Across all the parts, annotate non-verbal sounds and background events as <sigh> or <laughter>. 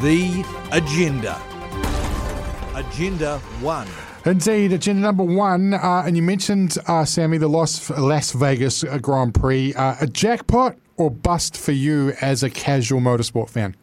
The Agenda. Agenda 1. Indeed, agenda number one, uh, and you mentioned, uh, Sammy, the Las, Las Vegas uh, Grand Prix. Uh, a jackpot or bust for you as a casual motorsport fan?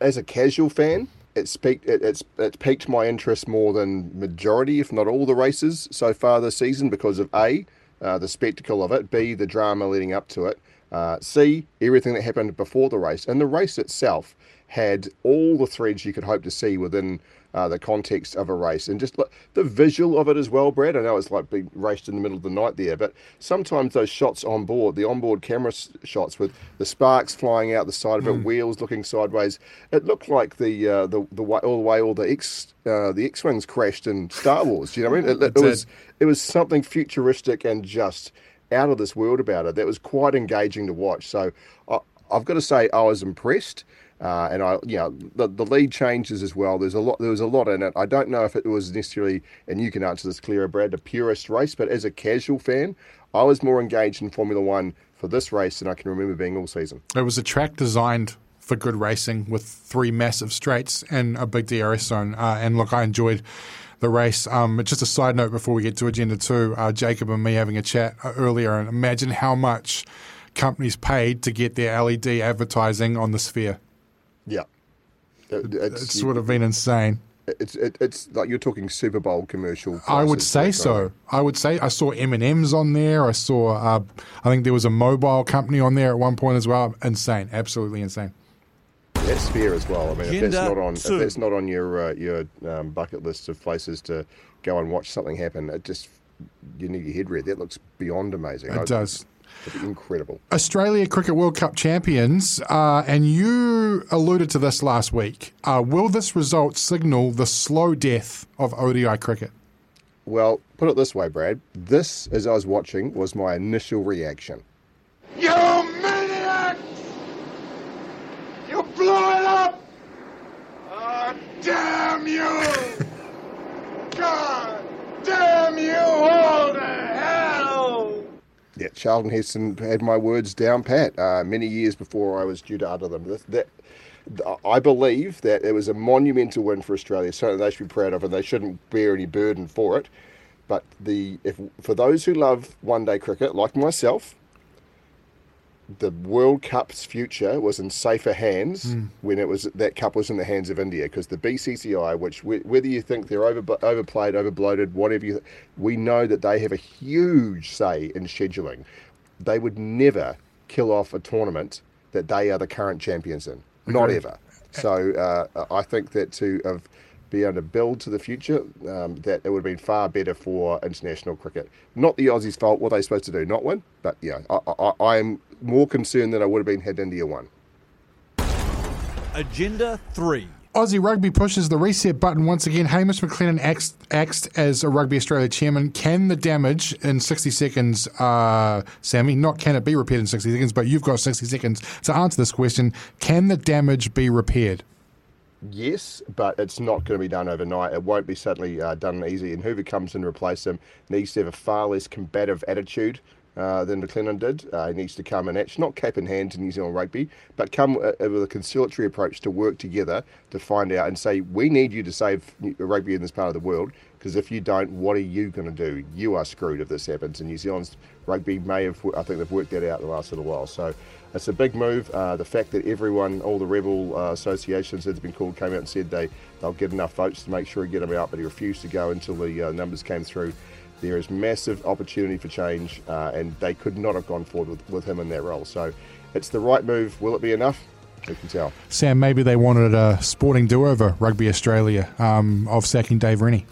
As a casual fan, it's peaked, it, it's it's piqued my interest more than majority, if not all, the races so far this season because of a uh, the spectacle of it, b the drama leading up to it, uh, c everything that happened before the race, and the race itself had all the threads you could hope to see within uh, the context of a race and just look, the visual of it as well, Brad. I know it's like being raced in the middle of the night there, but sometimes those shots on board, the onboard camera s- shots with the sparks flying out the side of it, wheels looking sideways, it looked like the uh, the the way, all the way all the X uh, the X wings crashed in Star Wars. You know what I mean? <laughs> It, it, did. was it was something futuristic and just out of this world about it. That was quite engaging to watch. So I, I've got to say I was impressed. Uh, and I, you know, the, the lead changes as well. There's a lot. There was a lot in it. I don't know if it was necessarily, and you can answer this clearer, Brad, a purist race. But as a casual fan, I was more engaged in Formula One for this race than I can remember being all season. It was a track designed for good racing with three massive straights and a big DRS zone. Uh, and look, I enjoyed the race. Um, just a side note before we get to Agenda 2, uh, Jacob and me having a chat uh, earlier, and imagine how much companies paid to get their LED advertising on the sphere. Yeah, It- it's, It's would have been insane. it's it, it's like you're talking Super Bowl commercial. I would say of so. I would say I saw M and M's on there. I saw. Uh, I think there was a mobile company on there at one point as well. Insane, absolutely insane. That sphere as well. I mean, if that's not on, if that's not on your uh, your um, bucket list of places to go and watch something happen, it just you need your head read. That looks beyond amazing. It I- does. incredible. Australia Cricket World Cup champions, uh, and you alluded to this last week. Uh, will this result signal the slow death of ODI cricket? Well, put it this way, Brad. This, as I was watching, was my initial reaction. You maniacs! You blew it up! Oh, damn you! God damn you all to hell! Yeah, Charlton Heston had my words down pat uh, many years before I was due to utter them. This, that, I believe that it was a monumental win for Australia, something they should be proud of, and they shouldn't bear any burden for it. But the if for those who love one-day cricket, like myself, the World Cup's future was in safer hands when it was that cup was in the hands of India because the BCCI, which whe- whether you think they're over, overplayed, overbloated, whatever you, we know that they have a huge say in scheduling. They would never kill off a tournament that they are the current champions in, not Agreed. ever. So uh, I think that to have be able to build to the future, um, that it would have been far better for international cricket. Not the Aussies' fault. What are they supposed to do? Not win? But yeah, I, I, I am more concerned than I would have been had India won. Agenda 3. Aussie Rugby pushes the reset button once again. Hamish McLennan acts, acts as a Rugby Australia chairman. Can the damage in 60 seconds, uh, Sammy, not can it be repaired in 60 seconds, but you've got 60 seconds to answer this question. Can the damage be repaired? Yes, but it's not going to be done overnight. It won't be suddenly uh, done easy. And whoever comes in to replace him needs to have a far less combative attitude uh, than McLennan did. Uh, he needs to come and actually not cap in hand to New Zealand rugby, but come uh, with a conciliatory approach to work together to find out and say, we need you to save rugby in this part of the world. Because if you don't, what are you going to do? You are screwed if this happens. And New Zealand's rugby may have, I think they've worked that out the last little while. So it's a big move. Uh, the fact that everyone, all the rebel uh, associations that have been called, came out and said they, they'll get enough votes to make sure he get him out, but he refused to go until the uh, numbers came through. There is massive opportunity for change, uh, and they could not have gone forward with, with him in that role. So it's the right move. Will it be enough? Who can tell? Sam, maybe they wanted a sporting do over Rugby Australia um, of sacking Dave Rennie.